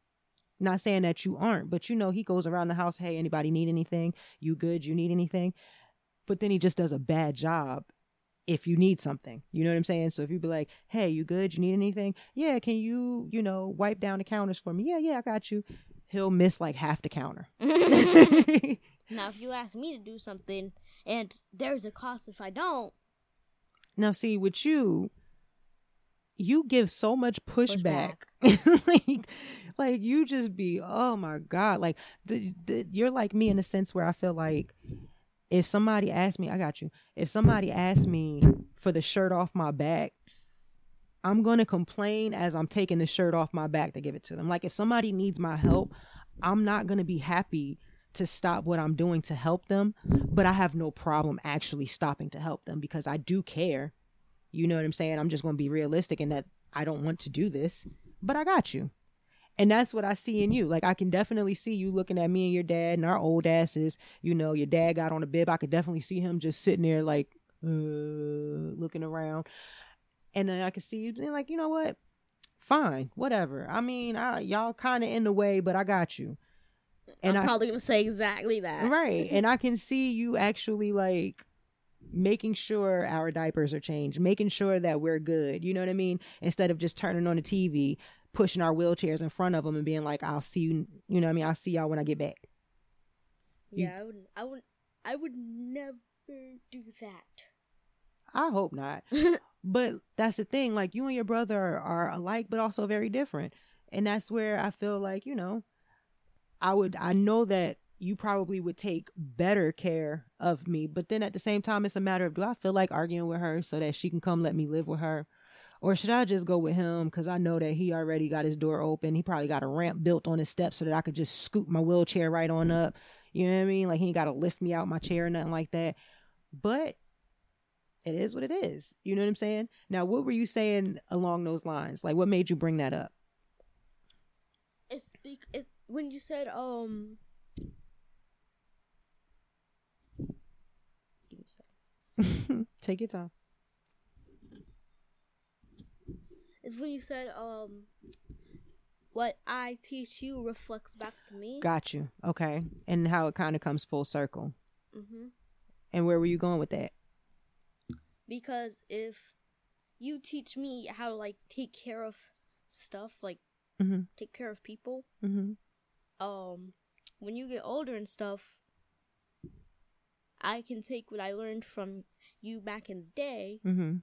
Not saying that you aren't, but you know he goes around the house, "Hey, anybody need anything? You good? You need anything?" But then he just does a bad job if you need something. You know what I'm saying? So if you be like, "Hey, you good? You need anything?" "Yeah, can you, you know, wipe down the counters for me?" "Yeah, yeah, I got you." He'll miss like half the counter. now, if you ask me to do something and there's a cost if I don't, Now, see, with you, you give so much pushback. like, like you just be, oh my god, like the, the, you're like me in the sense where I feel like if somebody asked me, I got you. If somebody asked me for the shirt off my back, I'm going to complain as I'm taking the shirt off my back to give it to them. Like if somebody needs my help, I'm not going to be happy to stop what I'm doing to help them, but I have no problem actually stopping to help them because I do care. You know what I'm saying? I'm just going to be realistic in that I don't want to do this, but I got you. And that's what I see in you. Like I can definitely see you looking at me and your dad and our old asses. You know, your dad got on a bib. I could definitely see him just sitting there like uh, looking around. And then I can see you being like, you know what? Fine, whatever. I mean, I, y'all kind of in the way, but I got you. And I'm I, probably gonna say exactly that. Right. and I can see you actually like making sure our diapers are changed, making sure that we're good. You know what I mean? Instead of just turning on the TV, pushing our wheelchairs in front of them and being like, "I'll see you." You know what I mean? I'll see y'all when I get back. Yeah, you, I would. I would. I would never do that. I hope not. but that's the thing. Like you and your brother are, are alike, but also very different, and that's where I feel like you know, I would. I know that you probably would take better care of me. But then at the same time, it's a matter of do I feel like arguing with her so that she can come let me live with her? Or should I just go with him? Because I know that he already got his door open. He probably got a ramp built on his steps so that I could just scoop my wheelchair right on up. You know what I mean? Like he ain't got to lift me out my chair or nothing like that. But it is what it is. You know what I'm saying? Now, what were you saying along those lines? Like, what made you bring that up? It's, it, when you said um Take your time. It's when you said, um, what I teach you reflects back to me. Got you. Okay. And how it kind of comes full circle. Mm-hmm. And where were you going with that? Because if you teach me how to like take care of stuff, like mm-hmm. take care of people, mm-hmm. um, when you get older and stuff, I can take what I learned from you back in the day mm-hmm.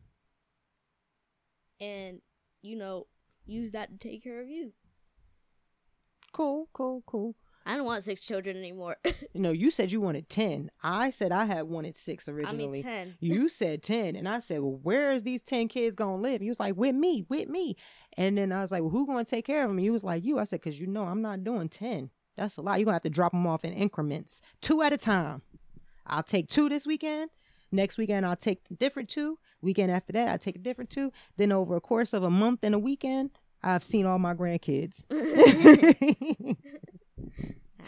and, you know, use that to take care of you. Cool, cool, cool. I don't want six children anymore. no, you said you wanted 10. I said I had wanted six originally. I mean 10. you said 10. And I said, well, where is these 10 kids going to live? He was like, with me, with me. And then I was like, well, who going to take care of them? He was like, you. I said, because you know I'm not doing 10. That's a lot. You're going to have to drop them off in increments, two at a time. I'll take two this weekend. Next weekend, I'll take different two. Weekend after that, I'll take a different two. Then, over a course of a month and a weekend, I've seen all my grandkids.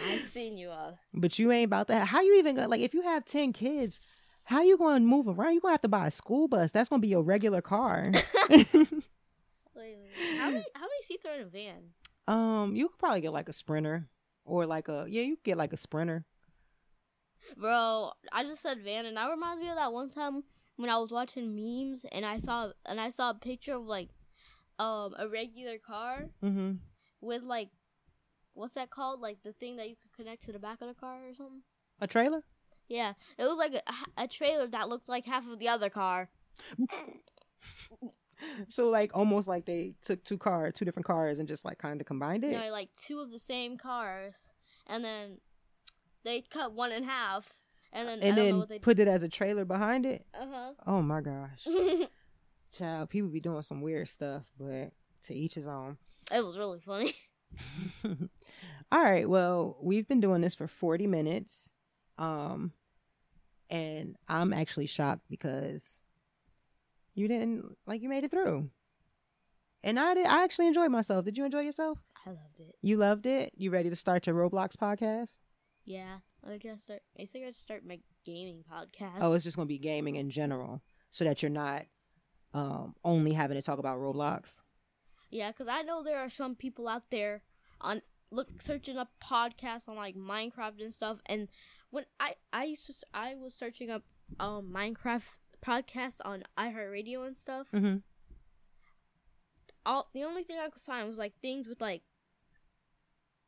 I've seen you all. But you ain't about that. How you even gonna like if you have 10 kids, how you going to move around? you to have to buy a school bus. That's to be your regular car. Wait, how many how many seats are in a van? Um, you could probably get like a sprinter or like a yeah, you could get like a sprinter. Bro, I just said van, and that reminds me of that one time when I was watching memes, and I saw and I saw a picture of like um a regular car mm-hmm. with like what's that called? Like the thing that you could connect to the back of the car or something. A trailer. Yeah, it was like a, a trailer that looked like half of the other car. so like almost like they took two car, two different cars, and just like kind of combined it. No, like two of the same cars, and then they cut one in half, and then and then put it as a trailer behind it. Uh huh. Oh my gosh, child, people be doing some weird stuff, but to each his own. It was really funny. All right, well, we've been doing this for forty minutes, um, and I'm actually shocked because you didn't like you made it through. And I did. I actually enjoyed myself. Did you enjoy yourself? I loved it. You loved it. You ready to start your Roblox podcast? Yeah, I gotta start. I think I start my gaming podcast. Oh, it's just gonna be gaming in general, so that you're not um, only having to talk about Roblox. Yeah, because I know there are some people out there on look searching up podcasts on like Minecraft and stuff. And when I I used to I was searching up um Minecraft podcasts on iHeartRadio and stuff. Mm-hmm. All the only thing I could find was like things with like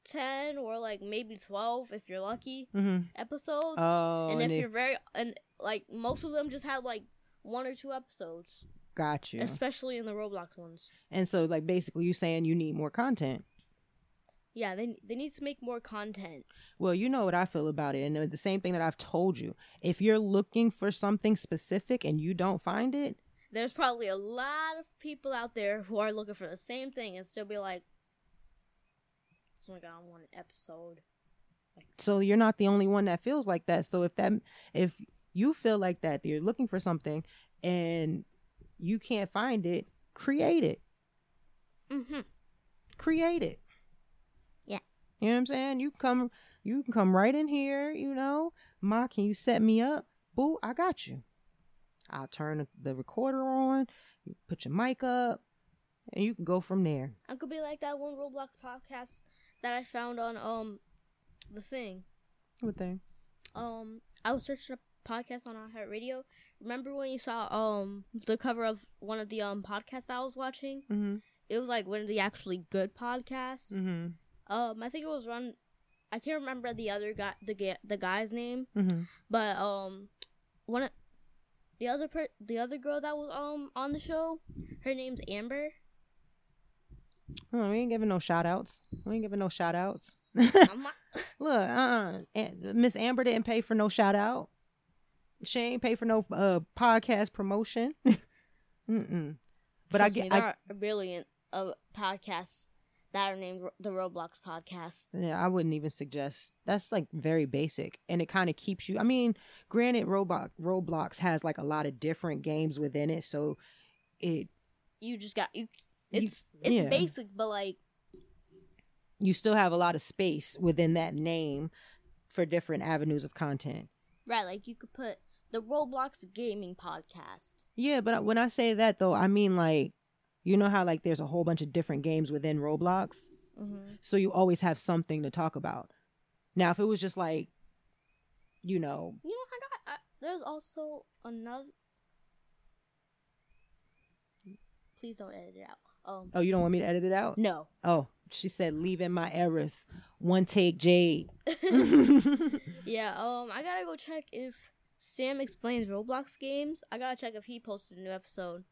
10 or like maybe 12 if you're lucky mm-hmm. episodes oh, and if you're very and like most of them just had like one or two episodes Got you. especially in the Roblox ones. And so, like, basically, you saying you need more content. Yeah, they they need to make more content. Well, you know what I feel about it. And the same thing that I've told you. If you're looking for something specific and you don't find it, There's probably a lot of people out there who are looking for the same thing and still be like, "Oh my god, I want an episode." so you're not the only one that feels like that. So if that, if you feel like that, you're looking for something and you can't find it, create it. Mm-hmm. Create it. Yeah. You know what I'm saying? You come, you can come right in here. You know, Ma, can you set me up? Boo, I got you. I'll turn the- the recorder on. You put your mic up, and you can go from there. I could be like that one Roblox podcast that I found on um the thing. What thing? Um, I was searching a podcast on iHeartRadio. Remember when you saw um the cover of one of the um podcasts that I was watching? Mm-hmm. It was like one of the actually good podcasts. Mm-hmm. Um, I think it was run. I can't remember the other guy, the ga- the guy's name, Mm-hmm. but um, one of the other per the other girl that was um on the show, her name's Amber. Oh, we ain't giving no shout outs. We ain't giving no shout outs. Look, uh, uh Miss Amber didn't pay for no shout out. She ain't pay for no uh podcast promotion. Mm-mm. But I trust get, me, I, there are a billion of podcasts that are named the Roblox podcast. yeah, I wouldn't even suggest. That's like very basic, and it kind of keeps you. I mean, granted, Roblox Roblox has like a lot of different games within it, so it You just got you. You- It's it's yeah. basic, but like you still have a lot of space within that name for different avenues of content. right, like you could put the Roblox gaming podcast. Yeah, but when I say that though, I mean like, you know how like there's a whole bunch of different games within Roblox, Mm-hmm. so you always have something to talk about. Now, if it was just like, you know, You know, I got. I, there's also another. Please don't edit it out. Um, oh, you don't want me to edit it out? no. Oh, she said, leave in my errors. One take, Jade. yeah. Um, I gotta go check if Sam explains Roblox games. I gotta check if he posted a new episode.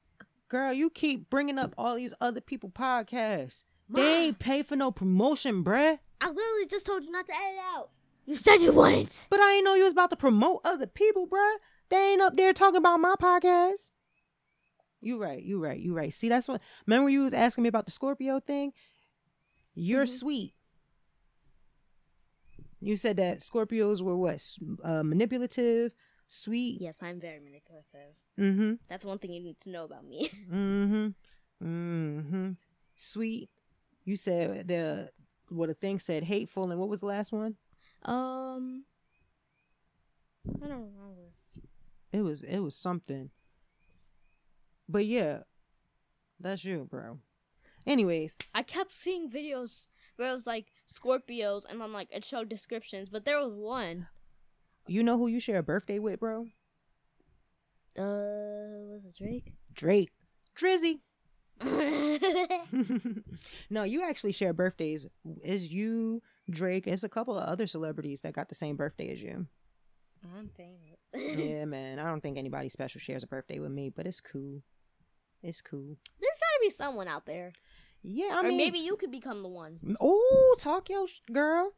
Girl, you keep bringing up all these other people podcasts. They ain't pay for no promotion, bruh. I literally just told you not to edit out. You said you wouldn't. But I ain't know you was about to promote other people, bruh. They ain't up there talking about my podcast. You right, you right, you right. See, that's what. Remember you was asking me about the Scorpio thing. You're Mhm. sweet. You said that Scorpios were what? Uh, manipulative, sweet. Yes, I'm very manipulative. Mm-hmm. That's one thing you need to know about me. Mm-hmm. Mm-hmm. Sweet. You said the what a thing said hateful, and what was the last one? um, I don't remember. It was it was something. But yeah, that's you, bro. Anyways, I kept seeing videos where it was like Scorpios, and then like it showed descriptions, but there was one. you know who you share a birthday with, bro? Uh, was it Drake? Drake. Drizzy. no, you actually share birthdays. Is you, Drake, it's a couple of other celebrities that got the same birthday as you. I'm famous. yeah, man. I don't think anybody special shares a birthday with me, but it's cool. It's cool. There's gotta be someone out there, Yeah, I or mean, maybe you could become the one. Oh, talk your sh- girl.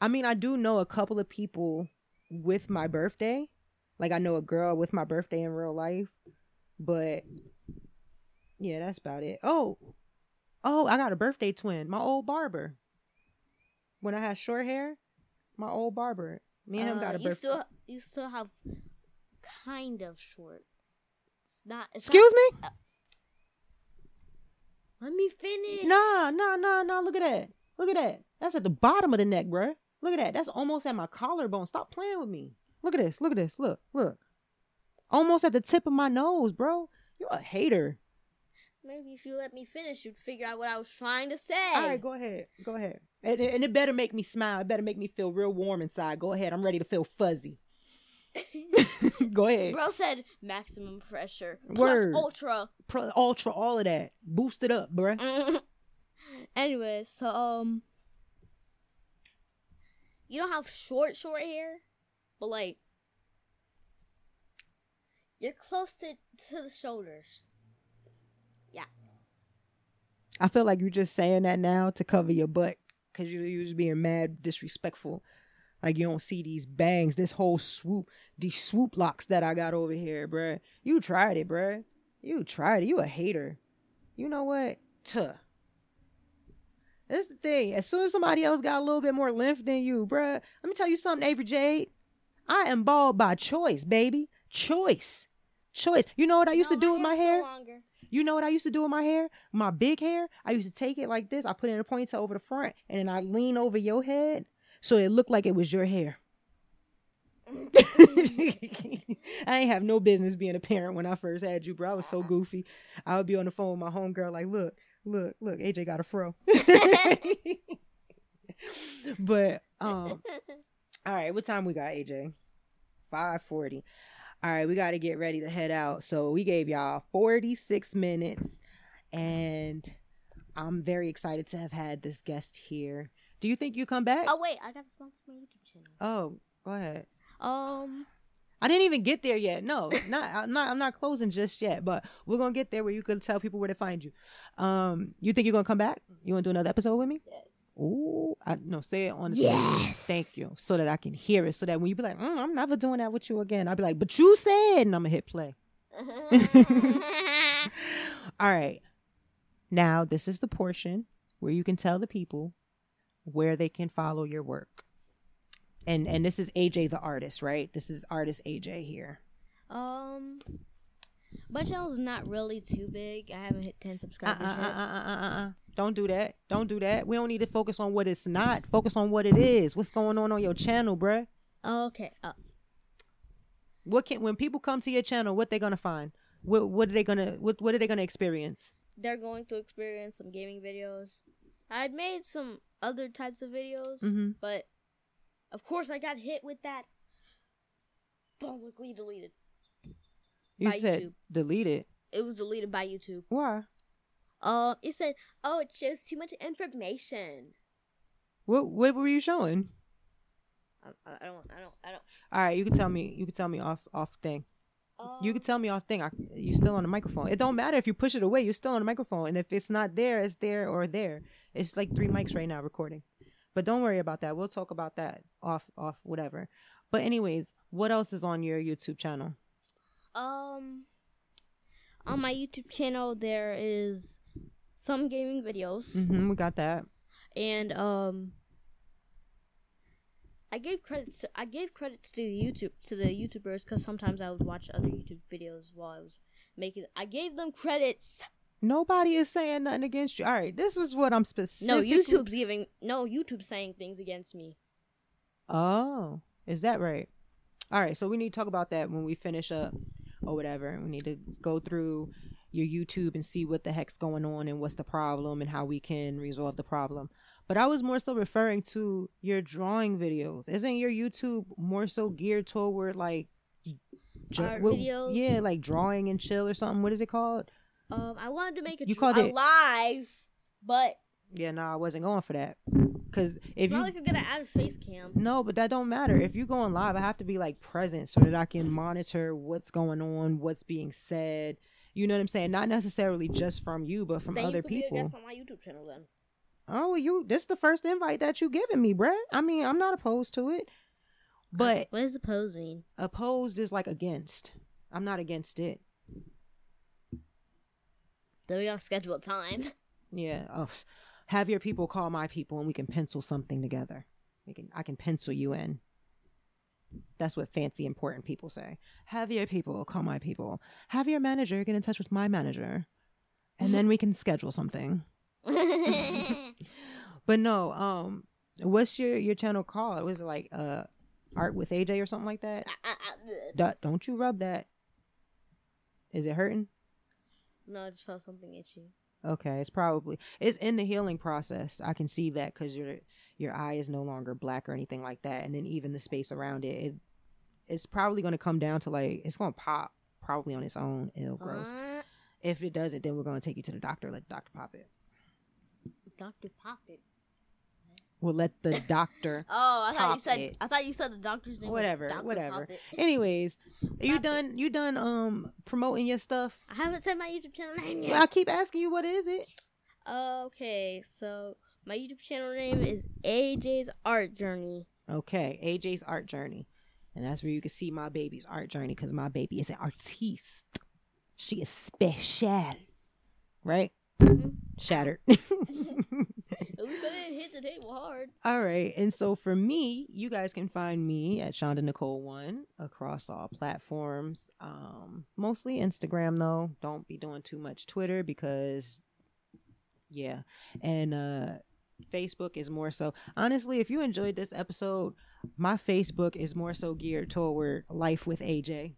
I mean, I do know a couple of people with my birthday. Like I know a girl with my birthday in real life, but yeah, that's about it. Oh, oh, I got a birthday twin. My old barber. When I had short hair, my old barber. Me and him Uh, got a you birthday. still you still have kind of short. It's not. It's Excuse me? Not, let me finish. Nah, nah, nah, nah. Look at that. Look at that. That's at the bottom of the neck, bruh. Look at that. That's almost at my collarbone. Stop playing with me. Look at this. Look at this. Look, look. Almost at the tip of my nose, bro. You're a hater. Maybe if you let me finish, you'd figure out what I was trying to say. All right, go ahead. Go ahead. And, and it better make me smile. It better make me feel real warm inside. Go ahead. I'm ready to feel fuzzy. go ahead. Bro said maximum pressure Word. plus ultra. Pro, ultra, all of that. Boost it up, bruh. Anyways, so um, you don't have short, short hair, but like you're close to to the shoulders. Yeah. I feel like you're just saying that now to cover your butt because you you just being mad disrespectful. Like you don't see these bangs, this whole swoop, these swoop locks that I got over here, bruh. You tried it, bruh. You tried it. You a hater. You know what? Tuh. That's the thing. As soon as somebody else got a little bit more length than you, bruh, let me tell you something, Avery Jade. I am bald by choice, baby. Choice. Choice. You know what I used No, to do with my hair? Longer. You know what I used to do with my hair? My big hair, I used to take it like this. I put it in a ponytail over the front, and then I lean over your head so it looked like it was your hair. I ain't have no business being a parent when I first had you, bro. I was so goofy. I would be on the phone with my homegirl, like, look, look, look, AJ got a fro. but um, all right, what time we got, AJ? Five forty. All right, we got to get ready to head out. So we gave y'all forty six minutes, and I'm very excited to have had this guest here. Do you think you come back? oh wait, I got to sponsor my YouTube channel. Oh, go ahead. Um, I didn't even get there yet. No, not I'm not I'm not closing just yet, but we're gonna get there where you can tell people where to find you. Um, you think you're gonna come back? You wanna do another episode with me? yes. Ooh, I no say it on the Yes. Thank you, so that I can hear it, so that when you be like, mm, I'm never doing that with you again, I'll be like, but you said, and I'm gonna hit play. All right, now this is the portion where you can tell the people where they can follow your work. And and this is AJ the artist, right? This is artist AJ here. um, my channel's not really too big. I haven't hit ten Uh, subscribers uh, uh, yet. uh, uh, uh, uh. Don't do that. Don't do that. We don't need to focus on what it's not. Focus on what it is. What's going on on your channel, bruh? Okay. Uh, What can when people come to your channel, what they gonna find? What what are they gonna what what are they gonna experience? they're going to experience some gaming videos. I made some other types of videos, Mhm. but of course I got hit with that. Publicly deleted. You said YouTube. delete it. Was deleted by YouTube. Why? Uh, it said, "Oh, it shows too much information." What what were you showing? I, I I don't, I don't, I don't. All right, you can tell me. You can tell me off off thing. You can tell me off thing. I, you still on the microphone. It don't matter if you push it away. You're still on the microphone. And if it's not there, it's there or there. It's like three mics right now recording. But don't worry about that. We'll talk about that off off whatever. But anyways, what else is on your YouTube channel? Um, on my YouTube channel there is some gaming videos, hmm we got that. and um, I gave credits to I gave credits to the YouTube to the YouTubers because sometimes I would watch other YouTube videos while I was making. I gave them credits. Nobody is saying nothing against you. All right, this is what I'm No. YouTube's giving no YouTube saying things against me. Oh, is that right? All right, so we need to talk about that when we finish up or whatever. We need to go through your YouTube and see what the heck's going on and what's the problem and how we can resolve the problem. But I was more so referring to your drawing videos. Isn't your YouTube more so geared toward like Art what- videos? Yeah, like drawing and chill or something. What is it called? Um, I wanted to make a You called it- live, but Yeah, no, I wasn't going for that. Cause if it's you not like I'm gonna add a face cam. No, but that don't matter. If you're going live, I have to be like present so that I can monitor what's going on, what's being said. You know what I'm saying? Not necessarily just from you, but from then other you could be a people. guest on my YouTube channel then. Oh, you this is the first invite that you giving me, bruh. I mean, I'm not opposed to it. But what does opposed mean? opposed is like against. I'm not against it. Then we gotta schedule time. Yeah. Oh, have your people call my people and we can pencil something together. We can I can pencil you in. That's what fancy important people say. Have your people call my people. Have your manager get in touch with my manager. And then we can schedule something. But no, um what's your your channel called? Was it like uh art with AJ or something like that? Do- don't you rub that. Is it hurting? no, I just felt something itchy. Okay, it's probably it's in the healing process. I can see that because your your eye is no longer black or anything like that, and then even the space around it, it it's probably going to come down to like it's going to pop probably on its own. Ew, gross. Uh, If it doesn't, then we're going to take you to the doctor. Let the doctor pop it. Doctor Poppet. We'll let the doctor. Oh, I thought you said. it. I thought you said the doctor's name. Whatever, Dr. whatever. Anyways, you Pop it. done you done um promoting your stuff? I haven't said my YouTube channel name yet. I keep asking you what is it. Okay, so my YouTube channel name is AJ's Art Journey. Okay, AJ's art journey. And that's where you can see my baby's art journey because my baby is an artiste. She is special. Right? Mhm. Shattered. I didn't hit the table hard. all right. And so for me, you guys can find me at Shonda Nicole One across all platforms. Um, mostly Instagram though. Don't be doing too much Twitter because yeah. And uh Facebook is more so honestly, if you enjoyed this episode, my Facebook is more so geared toward life with AJ.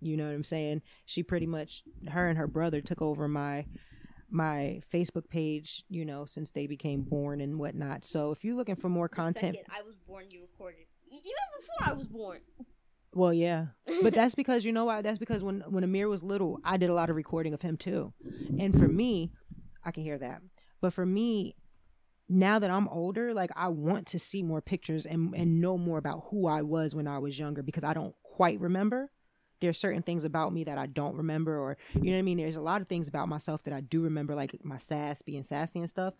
You know what I'm saying? She pretty much her and her brother took over my my Facebook page, you know, since they became born and whatnot. So if you're looking for more content, second I was born, you recorded. Even before I was born. well, yeah, but that's because you know why? That's because when when Amir was little, I did a lot of recording of him too, and for me, I can hear that. But for me, now that I'm older, like I want to see more pictures and and know more about who I was when I was younger because I don't quite remember. There's certain things about me that I don't remember, or you know what I mean. There's a lot of things about myself that I do remember, like my sass, being sassy and stuff.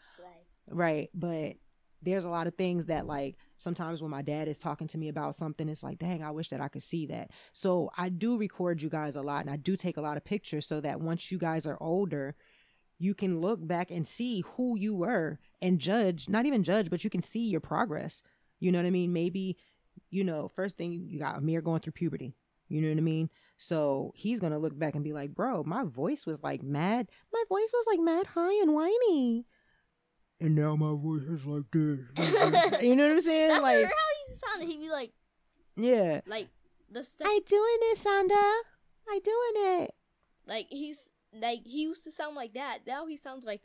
Right. But there's a lot of things that like sometimes when my dad is talking to me about something, it's like, dang, I wish that I could see that. So I do record you guys a lot and I do take a lot of pictures so that once you guys are older, you can look back and see who you were and judge, not even judge, but you can see your progress. You know what I mean? Maybe, you know, first thing you got Amir going through puberty. You know what I mean? So he's gonna look back and be like, bro, my voice was like mad. My voice was like mad high and whiny and now my voice is like this. you know what I'm saying? That's like, how he used to sound. He'd be like, yeah. like the sec- I doing it, Sonda. I doing it. like he's like he used to sound like that. Now he sounds like,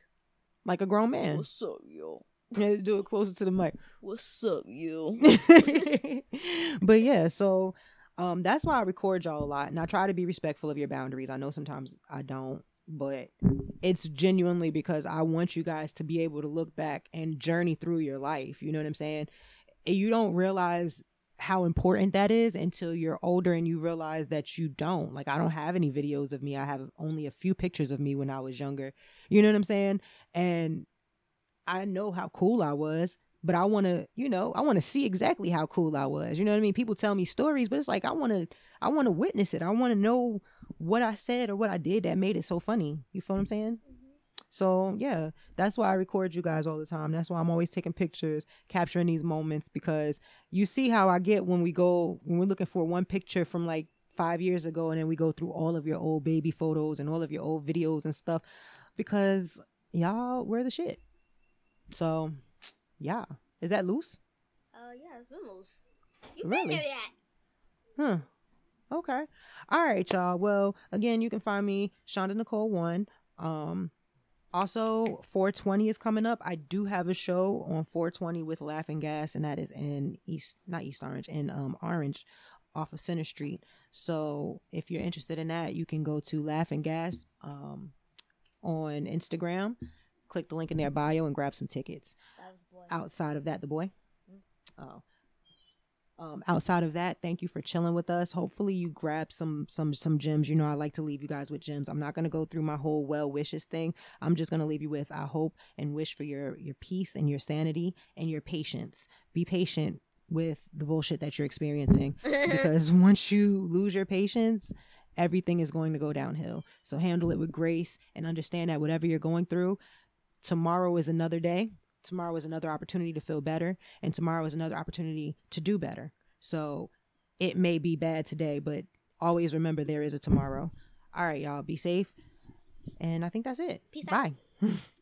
Like a grown man. "What's up, yo? Yeah, do it closer to the mic. What's up, yo?" but yeah, so um that's why I record y'all a lot and I try to be respectful of your boundaries. I know sometimes I don't, but it's genuinely because I want you guys to be able to look back and journey through your life. You know what I'm saying? You don't realize how important that is until you're older and you realize that you don't. Like I don't have any videos of me. I have only a few pictures of me when I was younger. You know what I'm saying? And I know how cool I was, but I want to, you know, I want to see exactly how cool I was. You know what I mean? People tell me stories, but it's like I want to I want to witness it. I want to know what I said or what I did that made it so funny. You feel what I'm saying? Mm-hmm. So yeah, that's why I record you guys all the time. That's why I'm always taking pictures, capturing these moments because you see how I get when we go when we're looking for one picture from like five years ago and then we go through all of your old baby photos and all of your old videos and stuff because y'all we're the shit. So yeah. Is that loose? Uh, yeah, it's been loose. You Really? been there that? Huh. Okay. All right, y'all. Well, again, you can find me Shonda Nicole one. Um, also 420 is coming up. I do have a show on 420 with Laugh and Gas, and that is in East, not East Orange, in um Orange, off of Center Street. So if you're interested in that, you can go to Laugh and Gas um on Instagram. Click the link in their bio and grab some tickets That was boy. outside of that, the boy. Oh. Um, outside of that, thank you for chilling with us. Hopefully, you grab some some some gems. You know, I like to leave you guys with gems. I'm not gonna go through my whole well wishes thing. I'm just gonna leave you with I hope and wish for your your peace and your sanity and your patience. Be patient with the bullshit that you're experiencing because once you lose your patience, everything is going to go downhill. So handle it with grace and understand that whatever you're going through, tomorrow is another day. Tomorrow is another opportunity to feel better, and tomorrow is another opportunity to do better. So it may be bad today, but always remember there is a tomorrow. All right, y'all, be safe. And I think that's it. Peace out. Bye.